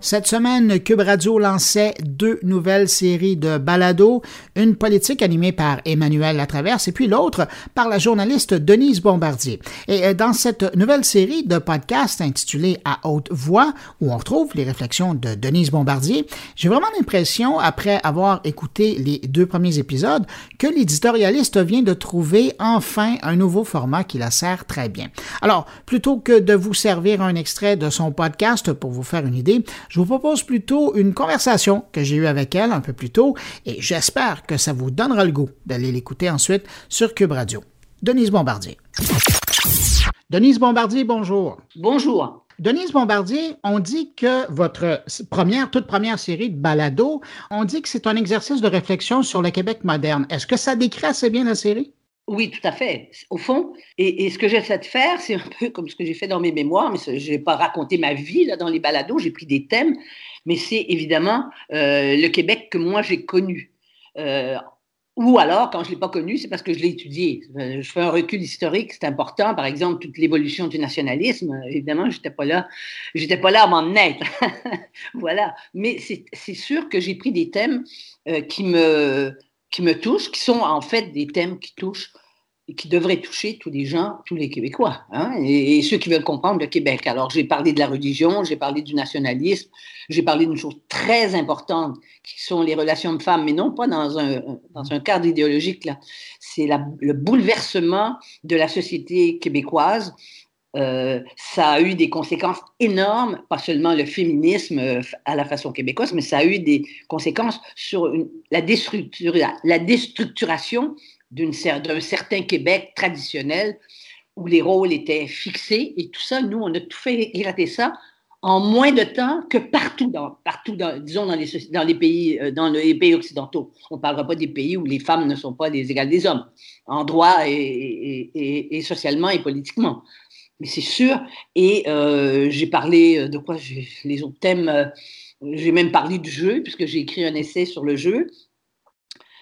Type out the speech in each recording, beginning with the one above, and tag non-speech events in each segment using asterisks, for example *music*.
Cette semaine, Cube Radio lançait deux nouvelles séries de balados, une politique animée par Emmanuel Latraverse et puis l'autre par la journaliste Denise Bombardier. Et euh, dans cette nouvelle série de podcasts intitulée À haute voix, où on retrouve les réflexions de Denise Bombardier, j'ai vraiment l'impression, après avoir écouté les deux premiers épisodes, que l'éditorialiste vient de trouver enfin un nouveau format qui la sert très bien. Alors, plutôt que de vous servir un extrait de son podcast pour vous faire une idée, je vous propose plutôt une conversation que j'ai eue avec elle un peu plus tôt et j'espère que ça vous donnera le goût d'aller l'écouter ensuite sur Cube Radio. Denise Bombardier. Denise Bombardier, bonjour. Bonjour. Denise Bombardier, on dit que votre première, toute première série de balado, on dit que c'est un exercice de réflexion sur le Québec moderne. Est-ce que ça décrit assez bien la série? Oui, tout à fait. Au fond, et, ce que j'essaie de faire, c'est un peu *laughs* comme ce que j'ai fait dans mes mémoires, mais je n'ai pas raconté ma vie là, dans les balados, j'ai pris des thèmes, mais c'est évidemment euh, le Québec que moi j'ai connu. Euh, ou alors, quand je ne l'ai pas connu, c'est parce que je l'ai étudié. Euh, je fais un recul historique, c'est important. Par exemple, toute l'évolution du nationalisme, évidemment, je n'étais pas là. J'étais pas là *laughs* voilà. Mais c'est sûr que j'ai pris des thèmes qui me qui me touchent, qui sont en fait des thèmes qui touchent et qui devraient toucher tous les gens, tous les Québécois, hein, et, ceux qui veulent comprendre le Québec. Alors, j'ai parlé de la religion, j'ai parlé du nationalisme, j'ai parlé d'une chose très importante, qui sont les relations de femmes, mais non pas dans un, dans un cadre idéologique. C'est le bouleversement de la société québécoise euh, ça a eu des conséquences énormes, pas seulement le féminisme euh, à la façon québécoise, mais ça a eu des conséquences sur la, déstructuration d'un certain Québec traditionnel où les rôles étaient fixés et tout ça, nous, on a tout fait éclater ça en moins de temps que partout, dans, partout disons, dans les, dans les, pays, euh, dans les pays occidentaux. On ne parlera pas des pays où les femmes ne sont pas les égales des hommes, en droit et, et, et socialement et politiquement mais c'est sûr. Et euh, j'ai parlé euh, de quoi Les autres thèmes, j'ai même parlé du jeu, puisque j'ai écrit un essai sur le jeu.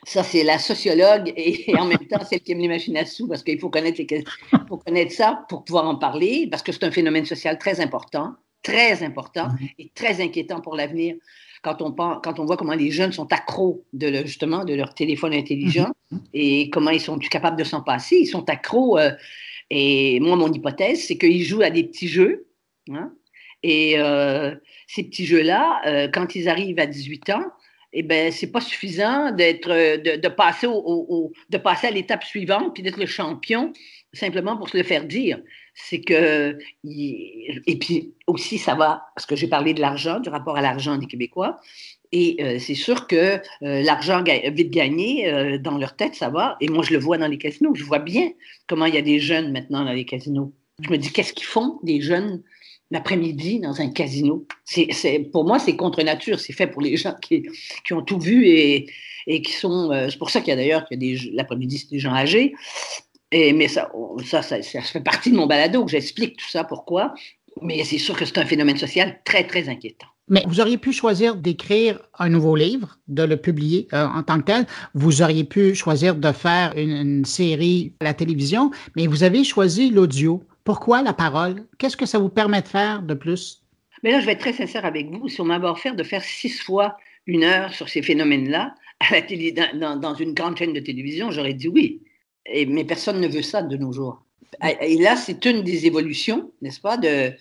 Ça, c'est la sociologue et, en même temps celle qui aime les machines à sous, parce qu'il faut connaître, les, faut connaître ça pour pouvoir en parler, parce que c'est un phénomène social très important, très important et très inquiétant pour l'avenir. Quand on, quand on voit comment les jeunes sont accros de justement de leur téléphone intelligent mm-hmm. et comment ils sont capables de s'en passer, ils sont accros. Et moi, mon hypothèse, c'est qu'ils jouent à des petits jeux. Hein, et euh, ces petits jeux-là, euh, quand ils arrivent à 18 ans, eh ben, c'est pas suffisant d'être, de, de, passer au, de passer à l'étape suivante puis d'être le champion simplement pour se le faire dire. C'est que, et puis aussi, ça va, parce que j'ai parlé de l'argent, du rapport à l'argent des Québécois, et euh, c'est sûr que euh, l'argent vite gagné, euh, dans leur tête, ça va. Et moi, je le vois dans les casinos. Je vois bien comment il y a des jeunes maintenant dans les casinos. Je me dis, qu'est-ce qu'ils font, des jeunes, l'après-midi dans un casino? C'est, pour moi, c'est contre nature. C'est fait pour les *laughs* gens qui, qui ont tout vu et, et qui sont. c'est pour ça qu'il y a d'ailleurs des, l'après-midi, c'est des gens âgés. Et, mais ça ça, ça, ça, fait partie de mon balado que j'explique tout ça, pourquoi. Mais c'est sûr que c'est un phénomène social très, très inquiétant. Mais vous auriez pu choisir d'écrire un nouveau livre, de le publier euh, en tant que tel. Vous auriez pu choisir de faire une, série à la télévision, mais vous avez choisi l'audio. Pourquoi la parole? Qu'est-ce que ça vous permet de faire de plus? Mais là, je vais être très sincère avec vous. Si on m'avait offert de faire six fois une heure sur ces phénomènes-là, *laughs* à la télé, dans, dans, une grande chaîne de télévision, j'aurais dit oui. Et, mais personne ne veut ça de nos jours. Et là, c'est une des évolutions, n'est-ce pas, de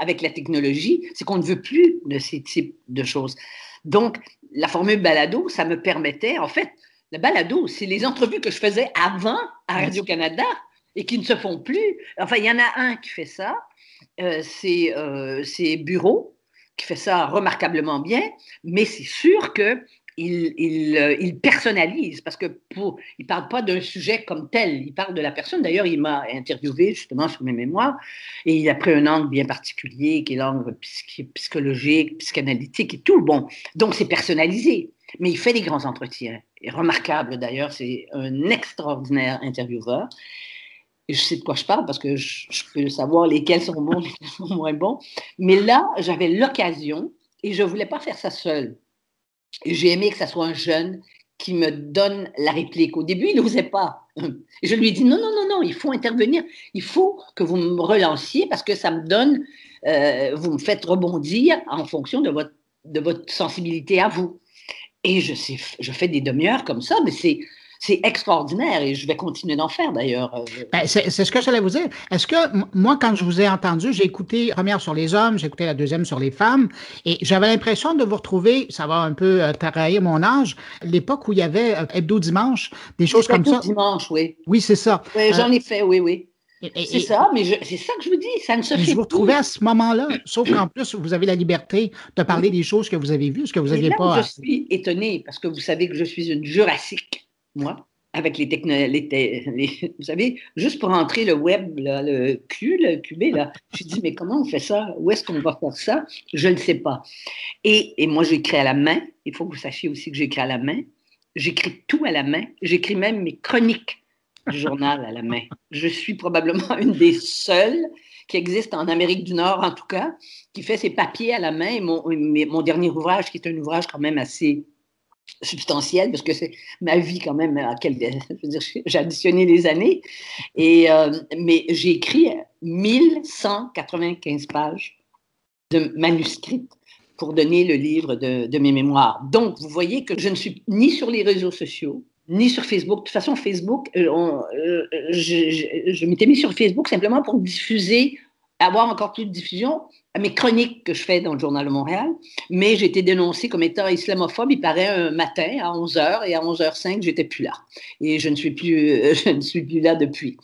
avec la technologie, c'est qu'on ne veut plus de ces types de choses. Donc, la formule balado, ça me permettait, en fait, le balado, c'est les entrevues que je faisais avant à Radio-Canada et qui ne se font plus. Enfin, il y en a un qui fait ça, euh, euh, c'est Bureau, qui fait ça remarquablement bien, mais c'est sûr que il, euh, il, personnalise parce que pour, il parle pas d'un sujet comme tel, il parle de la personne. D'ailleurs, il m'a interviewé justement sur mes mémoires et il a pris un angle bien particulier qui est l'angle psychologique, psychanalytique et tout. Bon, donc c'est personnalisé, mais il fait des grands entretiens. Et remarquable d'ailleurs, c'est un extraordinaire intervieweur. Et je sais de quoi je parle parce que je, je peux savoir lesquels sont bons, *laughs* lesquels sont moins bons. Mais là, j'avais l'occasion et je voulais pas faire ça seul j'ai aimé que ça soit un jeune qui me donne la réplique. Au début, il n'osait pas. *laughs* je lui ai dit non, non, non, non, il faut intervenir. Il faut que vous me relanciez parce que ça me donne, euh, vous me faites rebondir en fonction de votre, de votre sensibilité à vous. Et je, je fais des demi-heures comme ça, mais c'est c'est extraordinaire et je vais continuer d'en faire d'ailleurs. Euh. Ben, c'est ce que j'allais vous dire. Est-ce que moi, quand je vous ai entendu, j'ai écouté la première sur les hommes, j'ai écouté la deuxième sur les femmes et j'avais l'impression de vous retrouver, ça va un peu euh, travailler mon âge, l'époque où il y avait euh, Hebdo Dimanche, des choses comme ça. Dimanche, oui. Oui, c'est ça. Oui, j'en ai fait, oui, oui. C'est ça, mais c'est ça que je vous dis, ça ne se fait Je vous retrouvais à ce moment-là, sauf qu'en plus, vous avez la liberté de parler des choses que vous avez vues, ce que vous n'aviez pas. Je suis étonnée parce que vous savez que je suis une jurassique moi, avec les technologies, *laughs* vous savez, juste pour entrer le web, le Q, le QB, là, je dis, mais comment on fait ça? Où est-ce qu'on va faire ça? Je ne sais pas. Et, moi, j'écris à la main. Il faut que vous sachiez aussi que j'écris à la main. J'écris tout à la main. J'écris même mes chroniques du journal à la main. Je suis probablement *laughs* une des seules qui existe en Amérique du Nord, en tout cas, qui fait ses papiers à la main. Mon dernier ouvrage, qui est un ouvrage quand même assez substantielle parce que c'est ma vie quand même à quel *laughs* j'ai additionné les années et euh, mais j'ai écrit 1195 pages de manuscrits pour donner le livre de, mes mémoires. Donc vous voyez que je ne suis ni sur les réseaux sociaux ni sur Facebook. De toute façon, Facebook, euh, euh, je, je m'étais mis sur Facebook simplement pour diffuser, avoir encore plus de diffusion, à mes chroniques que je fais dans le Journal de Montréal, mais j'ai été dénoncée comme étant islamophobe, il paraît, un matin à 11h, et à 11h05, j'étais plus là. Et je ne suis plus, *laughs* je ne suis plus là depuis.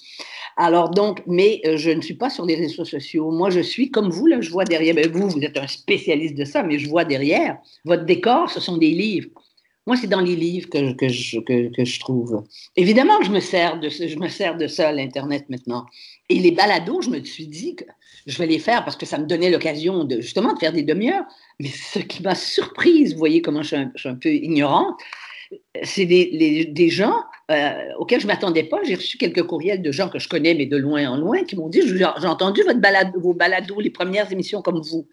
Alors donc, mais euh, je ne suis pas sur les réseaux sociaux. Moi, je suis comme vous, là, je vois derrière, ben, vous, vous êtes un spécialiste de ça, mais je vois derrière, votre décor, ce sont des livres. Moi, c'est dans les livres que, je, trouve. Évidemment je me sers de, je me sers de ça, l'Internet, maintenant. Et les balados, je me suis dit que je vais les faire parce que ça me donnait l'occasion de justement de faire des demi-heures. Mais ce qui m'a surprise, vous voyez comment je suis un, peu ignorante, c'est des, des, gens euh, auxquels je ne m'attendais pas. J'ai reçu quelques courriels de gens que je connais, mais de loin en loin, qui m'ont dit J'ai entendu votre balado, vos balados, les premières émissions comme vous.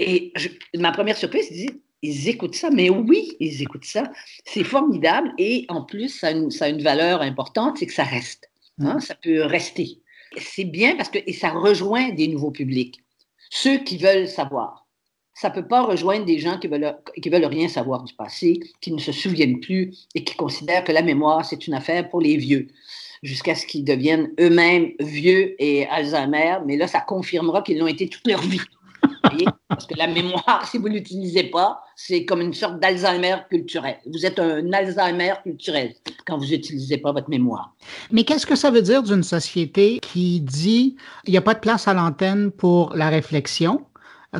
Et ma première surprise, c'est ils écoutent ça, mais oui, ils écoutent ça. C'est formidable et en plus, ça a une, ça a une valeur importante, c'est que ça reste. Hein, ça peut rester c'est bien parce que et ça rejoint des nouveaux publics, ceux qui veulent savoir. Ça ne peut pas rejoindre des gens qui veulent, qui veulent rien savoir du passé, qui ne se souviennent plus et qui considèrent que la mémoire, c'est une affaire pour les vieux, jusqu'à ce qu'ils deviennent eux-mêmes vieux et Alzheimer. Mais là, ça confirmera qu'ils l'ont été toute leur vie. Parce que la mémoire, si vous ne l'utilisez pas, c'est comme une sorte d'Alzheimer culturel. Vous êtes un Alzheimer culturel quand vous n'utilisez pas votre mémoire. Mais qu'est-ce que ça veut dire d'une société qui dit il n'y a pas de place à l'antenne pour la réflexion?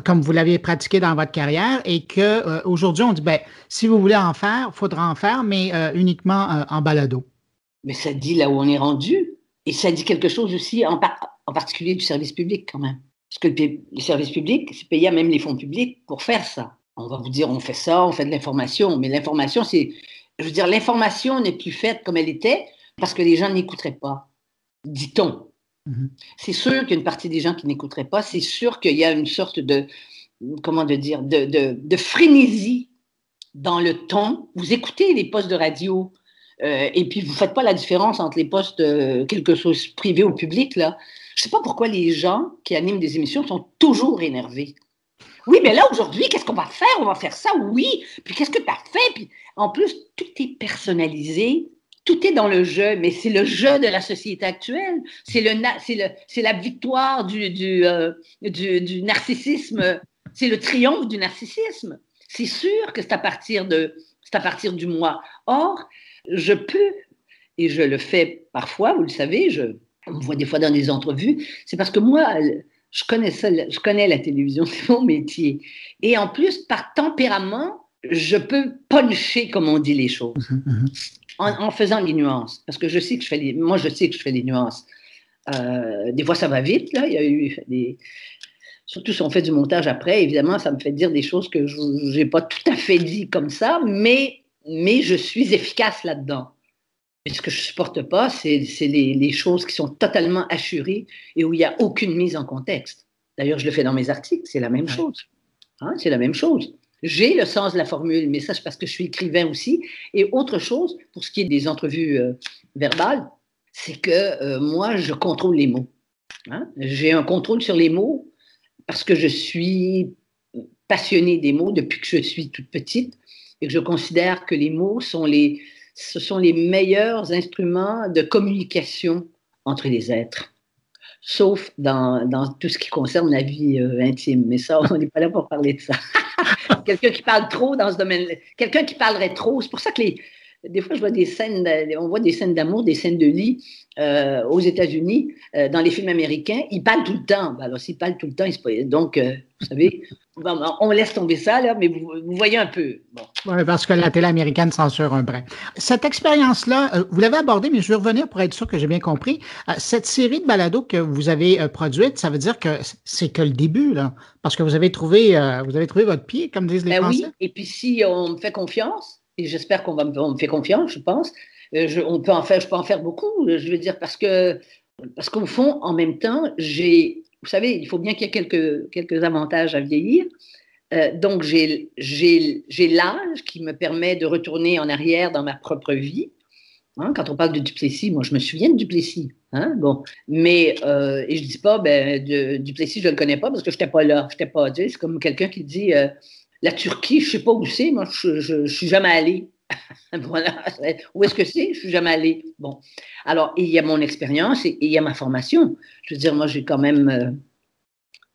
comme vous l'avez pratiqué dans votre carrière, et qu'aujourd'hui, euh, on dit, ben, si vous voulez en faire, il faudra en faire, mais euh, uniquement euh, en balado. Mais ça dit là où on est rendu, et ça dit quelque chose aussi, en, en particulier du service public quand même. Parce que les services publics, c'est payé à même les fonds publics pour faire ça. On va vous dire, on fait ça, on fait de l'information, mais l'information, c'est, je veux dire, l'information n'est plus faite comme elle était parce que les gens n'écouteraient pas, dit-on. Mm-hmm. C'est sûr qu'il y a une partie des gens qui n'écouteraient pas, c'est sûr qu'il y a une sorte de, comment de dire, de, de, de frénésie dans le ton. Vous écoutez les postes de radio, euh, et puis vous ne faites pas la différence entre les postes, euh, quelque chose privé ou public, là. Je ne sais pas pourquoi les gens qui animent des émissions sont toujours énervés. Oui, mais là, aujourd'hui, qu'est-ce qu'on va faire? On va faire ça, oui. Puis qu'est-ce que tu as fait? Puis en plus, tout est personnalisé. Tout est dans le jeu, mais c'est le jeu de la société actuelle. C'est le, c'est la victoire du, euh, du, du narcissisme. C'est le triomphe du narcissisme. C'est sûr que c'est à partir de, c'est à partir du moi. Or, je peux, et je le fais parfois, vous le savez, je, on me voit des fois dans des entrevues, c'est parce que moi, je connais ça, je connais la télévision, *laughs* c'est mon métier. Et en plus, par tempérament, je peux puncher, comme on dit les choses, mhm, mhm. en, faisant les nuances. Parce que je sais que je fais les, moi, je sais que je fais des nuances. Euh, des fois, ça va vite, là. Il y a eu des, surtout si on fait du montage après, évidemment, ça me fait dire des choses que je n'ai pas tout à fait dit comme ça, mais, mais je suis efficace là-dedans ce que je ne supporte pas, c'est les, choses qui sont totalement assurées et où il n'y a aucune mise en contexte. D'ailleurs, je le fais dans mes articles, c'est la même chose. Hein, c'est la même chose. J'ai le sens de la formule, mais ça, c'est parce que je suis écrivain aussi. Et autre chose, pour ce qui est des entrevues euh, verbales, c'est que euh, moi, je contrôle les mots. Hein. J'ai un contrôle sur les mots parce que je suis passionnée des mots depuis que je suis toute petite et que je considère que les mots sont les, ce sont les meilleurs instruments de communication entre les êtres sauf dans, dans, tout ce qui concerne la vie euh, intime. Mais ça, *laughs* on n'est pas là pour parler de ça. *laughs* quelqu'un qui parle trop dans ce domaine, quelqu'un qui parlerait trop. C'est pour ça que les, des fois, je vois des scènes, on voit des scènes d'amour, des scènes de lit euh, aux États-Unis, euh, dans les films américains. Ils parlent tout le temps. Ben, alors, s'ils parlent tout le temps, ils donc, euh, vous savez, *laughs* on laisse tomber ça, là, mais vous, voyez un peu. Oui, parce que la télé américaine censure un brin. Cette expérience-là, vous l'avez abordée, mais je vais revenir pour être sûr que j'ai bien compris. Cette série de balados que vous avez produite, ça veut dire que c'est que le début, là, parce que vous avez trouvé, vous avez trouvé votre pied, comme disent les ben Français. Oui, et puis si on me fait confiance, et j'espère qu'on va me fait confiance, je pense. Euh, je, on peut en faire, je peux en faire beaucoup, je veux dire, parce que parce qu'au fond, en même temps, j'ai, vous savez, il faut bien qu'il y ait quelques, quelques avantages à vieillir. Euh, donc, j'ai l'âge qui me permet de retourner en arrière dans ma propre vie. Hein, quand on parle de Duplessis, moi, je me souviens de Duplessis. Hein, bon. Mais, euh, et je ne dis pas, ben, de, Duplessis, je ne le connais pas parce que je n'étais pas là. J'étais pas, tu c'est comme quelqu'un qui dit, la Turquie, je ne sais pas où c'est, moi, je ne suis jamais allé. *laughs* voilà. Où est-ce que c'est? Je ne suis jamais allé. Bon. Alors, il y a mon expérience et, il y a ma formation. Je veux dire, moi, j'ai quand même. Euh,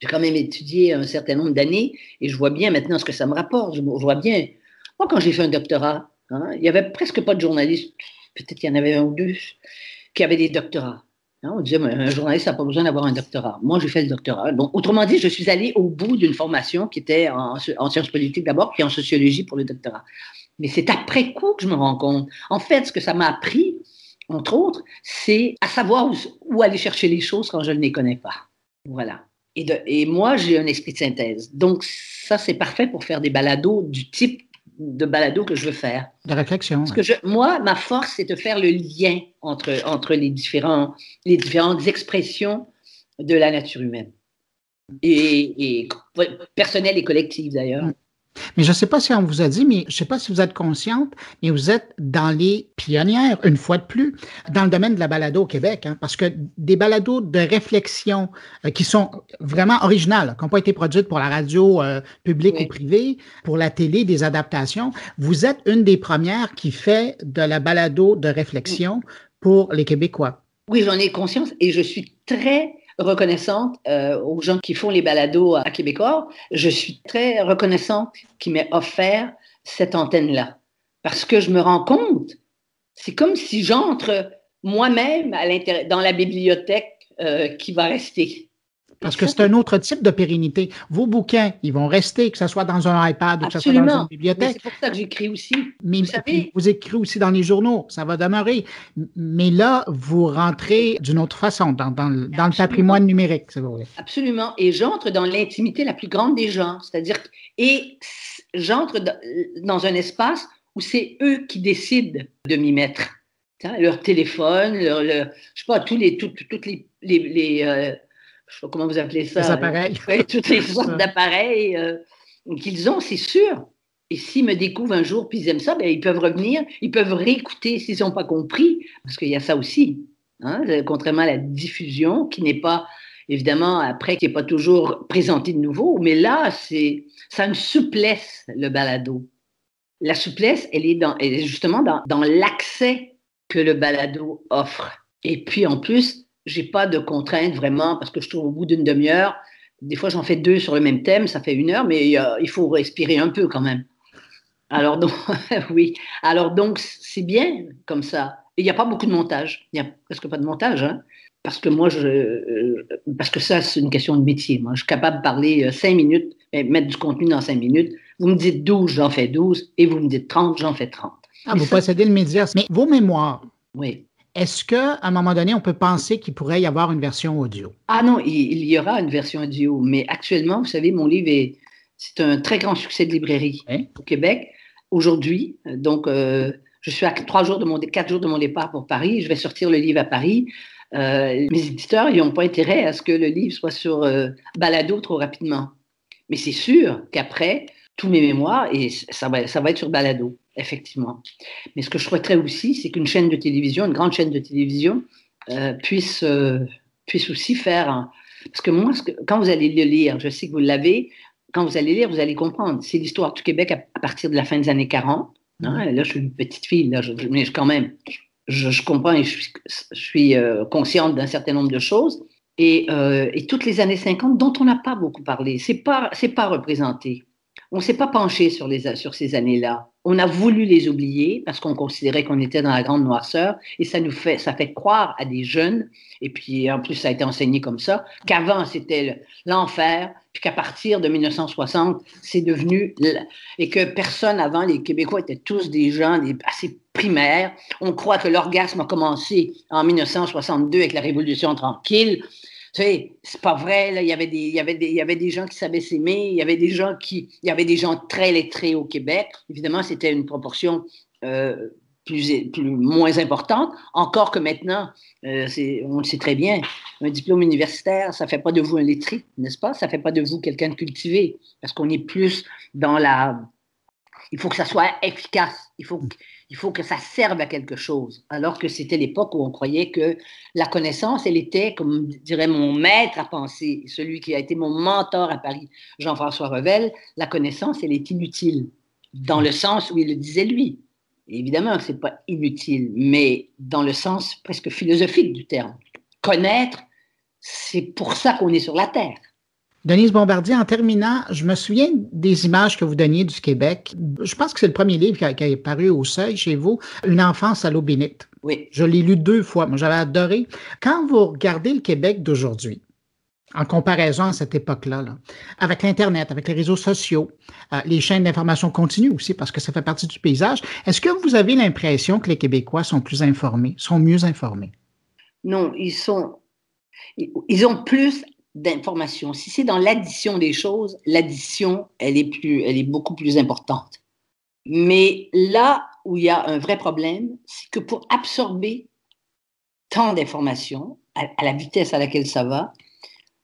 j'ai quand même étudié un certain nombre d'années et je vois bien maintenant ce que ça me rapporte. Je, vois bien. Moi, quand j'ai fait un doctorat, hein, il n'y avait presque pas de journalistes, peut-être qu'il y en avait un ou deux, qui avaient des doctorats. Hein, on disait, un journaliste n'a pas besoin d'avoir un doctorat. Moi, j'ai fait le doctorat. Donc, autrement dit, je suis allée au bout d'une formation qui était en, sciences politiques d'abord, puis en sociologie pour le doctorat. Mais c'est après coup que je me rends compte. En fait, ce que ça m'a appris, entre autres, c'est à savoir où, aller chercher les choses quand je ne les connais pas. Voilà. Et, et moi, j'ai un esprit de synthèse. Donc, ça, c'est parfait pour faire des balados du type de balado que je veux faire. De réflexion. Parce que je, moi, ma force, c'est de faire le lien entre, entre les, différents, les différentes expressions de la nature humaine. Et, et personnelle et collective d'ailleurs. Mm. Mais je ne sais pas si on vous a dit, mais je ne sais pas si vous êtes consciente, mais vous êtes dans les pionnières, une fois de plus, dans le domaine de la balado au Québec, hein, parce que des balados de réflexion euh, qui sont vraiment originales, qui n'ont pas été produites pour la radio euh, publique ou privée, pour la télé, des adaptations, vous êtes une des premières qui fait de la balado de réflexion pour les Québécois. Oui, j'en ai conscience et je suis très reconnaissante euh, aux gens qui font les balados à Québécois. Je suis très reconnaissante qui m'ait offert cette antenne-là. Parce que je me rends compte, c'est comme si j'entre moi-même dans la bibliothèque euh, qui va rester. Parce que c'est un autre type de pérennité. Vos bouquins, ils vont rester, que ce soit dans un iPad ou que ce soit dans une bibliothèque. C'est pour ça que j'écris aussi. Mais vous, savez, vous écrivez aussi dans les journaux, ça va demeurer. Mais là, vous rentrez d'une autre façon, dans, dans, dans le patrimoine numérique, si vous voulez. Absolument. Et j'entre dans l'intimité la plus grande des gens. C'est-à-dire, et j'entre dans un espace où c'est eux qui décident de m'y mettre. Leur téléphone, leur, je sais pas, tous les, toutes, toutes les, les, euh, je sais pas comment vous appelez ça. Les appareils. *laughs* toutes les *laughs* sortes d'appareils euh, qu'ils ont, c'est sûr. Et s'ils me découvrent un jour, puis ils aiment ça, ben, ils peuvent revenir, ils peuvent réécouter s'ils n'ont pas compris, parce qu'il y a ça aussi. Hein, contrairement à la diffusion, qui n'est pas, évidemment, après, qui n'est pas toujours présenté de nouveau, mais là, c'est, ça a une souplesse, le balado. La souplesse, elle est, dans, elle est justement dans, dans l'accès que le balado offre. Et puis, en plus, j'ai pas de contraintes vraiment parce que je trouve au bout d'une demi-heure, des fois j'en fais deux sur le même thème, ça fait une heure, mais il faut respirer un peu quand même. Alors donc, *laughs* oui. Alors donc, c'est bien comme ça. Il n'y a pas beaucoup de montage. Il n'y a presque pas de montage. Hein. Parce que moi, je, euh, parce que ça, c'est une question de métier. Moi, je suis capable de parler euh, cinq minutes, mettre du contenu dans cinq minutes. Vous me dites 12, j'en fais 12. Et vous me dites 30, j'en fais 30. Ah, vous possédez le média. Mais vos mémoires, oui. Est-ce qu'à un moment donné, on peut penser qu'il pourrait y avoir une version audio? Ah non, il, y aura une version audio, mais actuellement, vous savez, mon livre est c'est un très grand succès de librairie hein? au Québec. Aujourd'hui, donc, euh, je suis à trois jours de mon, quatre jours de mon départ pour Paris. Je vais sortir le livre à Paris. Euh, mes éditeurs, ils n'ont pas intérêt à ce que le livre soit sur euh, balado trop rapidement. Mais c'est sûr qu'après, tous mes mémoires et ça va, ça va être sur Balado, effectivement. Mais ce que je souhaiterais aussi, c'est qu'une chaîne de télévision, une grande chaîne de télévision, euh, puisse, euh, puisse aussi faire. Parce que moi, quand vous allez le lire, je sais que vous l'avez, quand vous allez lire, vous allez comprendre. C'est l'histoire du Québec à, partir de la fin des années 40. Hein. Là, je suis une petite fille, là, je, mais quand même, je, comprends et je suis, je suis euh, consciente d'un certain nombre de choses. Et, et, toutes les années 50 dont on n'a pas beaucoup parlé. C'est pas, pas représenté on ne s'est pas penché sur, ces années-là. On a voulu les oublier parce qu'on considérait qu'on était dans la grande noirceur et ça nous fait croire à des jeunes, et puis en plus ça a été enseigné comme ça, qu'avant c'était l'enfer, puis qu'à partir de 1960, c'est devenu, et que personne avant, les Québécois étaient tous des gens assez primaires. On croit que l'orgasme a commencé en 1962 avec la Révolution tranquille. Tu sais, c'est pas vrai, il y avait des, il y avait des, il y avait des gens qui savaient s'aimer, il y avait des gens qui, il y avait des gens très lettrés au Québec. Évidemment, c'était une proportion euh, plus, plus, moins importante, encore que maintenant, euh, on le sait très bien, un diplôme universitaire, ça fait pas de vous un lettré, n'est-ce pas? Ça fait pas de vous quelqu'un de cultivé, parce qu'on est plus dans la, il faut que ça soit efficace, il faut, il faut que ça serve à quelque chose. Alors que c'était l'époque où on croyait que la connaissance, elle était, comme dirait mon maître à penser, celui qui a été mon mentor à Paris, Jean-François Revel, la connaissance, elle est inutile, dans le sens où il le disait lui. évidemment, ce n'est pas inutile, mais dans le sens presque philosophique du terme. Connaître, c'est pour ça qu'on est sur la Terre. Denise Bombardier, en terminant, je me souviens des images que vous donniez du Québec. Je pense que c'est le premier livre qui a, paru au seuil chez vous, Une enfance à l'eau bénite. Oui. Je l'ai lu deux fois. Moi, j'avais adoré. Quand vous regardez le Québec d'aujourd'hui, en comparaison à cette époque-là, avec l'Internet, avec les réseaux sociaux, euh, les chaînes d'information continues aussi, parce que ça fait partie du paysage, est-ce que vous avez l'impression que les Québécois sont plus informés, sont mieux informés? Non, ils sont. Ils ont plus d'informations. Si c'est dans l'addition des choses, l'addition, elle est plus, elle est beaucoup plus importante. Mais là où il y a un vrai problème, c'est que pour absorber tant d'informations à, la vitesse à laquelle ça va,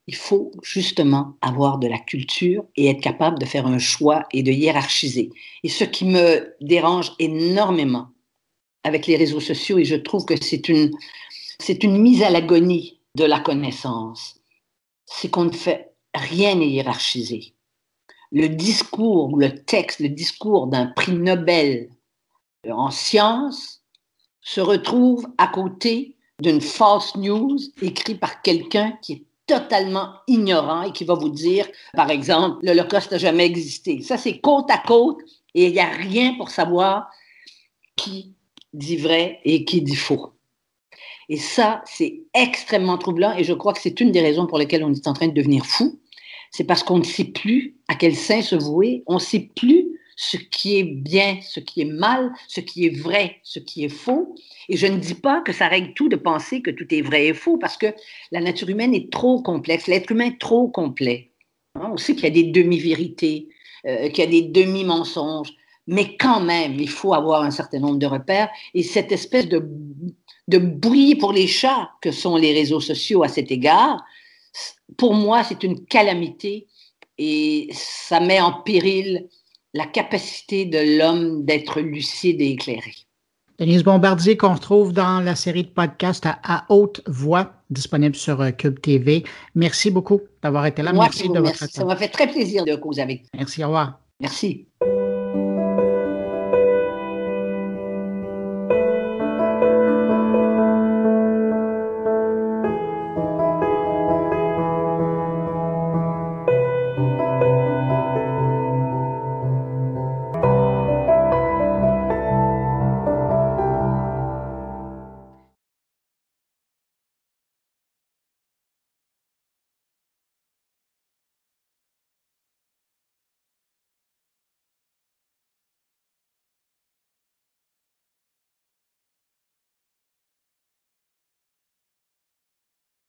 il faut justement avoir de la culture et être capable de faire un choix et de hiérarchiser. Et ce qui me dérange énormément avec les réseaux sociaux, et je trouve que c'est une, c'est une mise à l'agonie de la connaissance c'est qu'on ne fait rien hiérarchiser. Le discours, le texte, le discours d'un prix Nobel en sciences se retrouve à côté d'une false news écrite par quelqu'un qui est totalement ignorant et qui va vous dire, par exemple, l'Holocauste n'a jamais existé. Ça, c'est côte à côte et il n'y a rien pour savoir qui dit vrai et qui dit faux. Et ça, c'est extrêmement troublant et je crois que c'est une des raisons pour lesquelles on est en train de devenir fou. C'est parce qu'on ne sait plus à quel sein se vouer, on ne sait plus ce qui est bien, ce qui est mal, ce qui est vrai, ce qui est faux. Et je ne dis pas que ça règle tout de penser que tout est vrai et faux, parce que la nature humaine est trop complexe, l'être humain est trop complet. Hein, on sait qu'il y a des demi-vérités, euh, qu'il y a des demi-mensonges, mais quand même, il faut avoir un certain nombre de repères. Et cette espèce de de bruit pour les chats que sont les réseaux sociaux à cet égard, pour moi, c'est une calamité et ça met en péril la capacité de l'homme d'être lucide et éclairé. Denise Bombardier, qu'on retrouve dans la série de podcasts à, haute voix, disponible sur euh, Cube TV. Merci beaucoup d'avoir été là. merci de votre Ça m'a fait très plaisir de causer avec Merci, au revoir. Merci.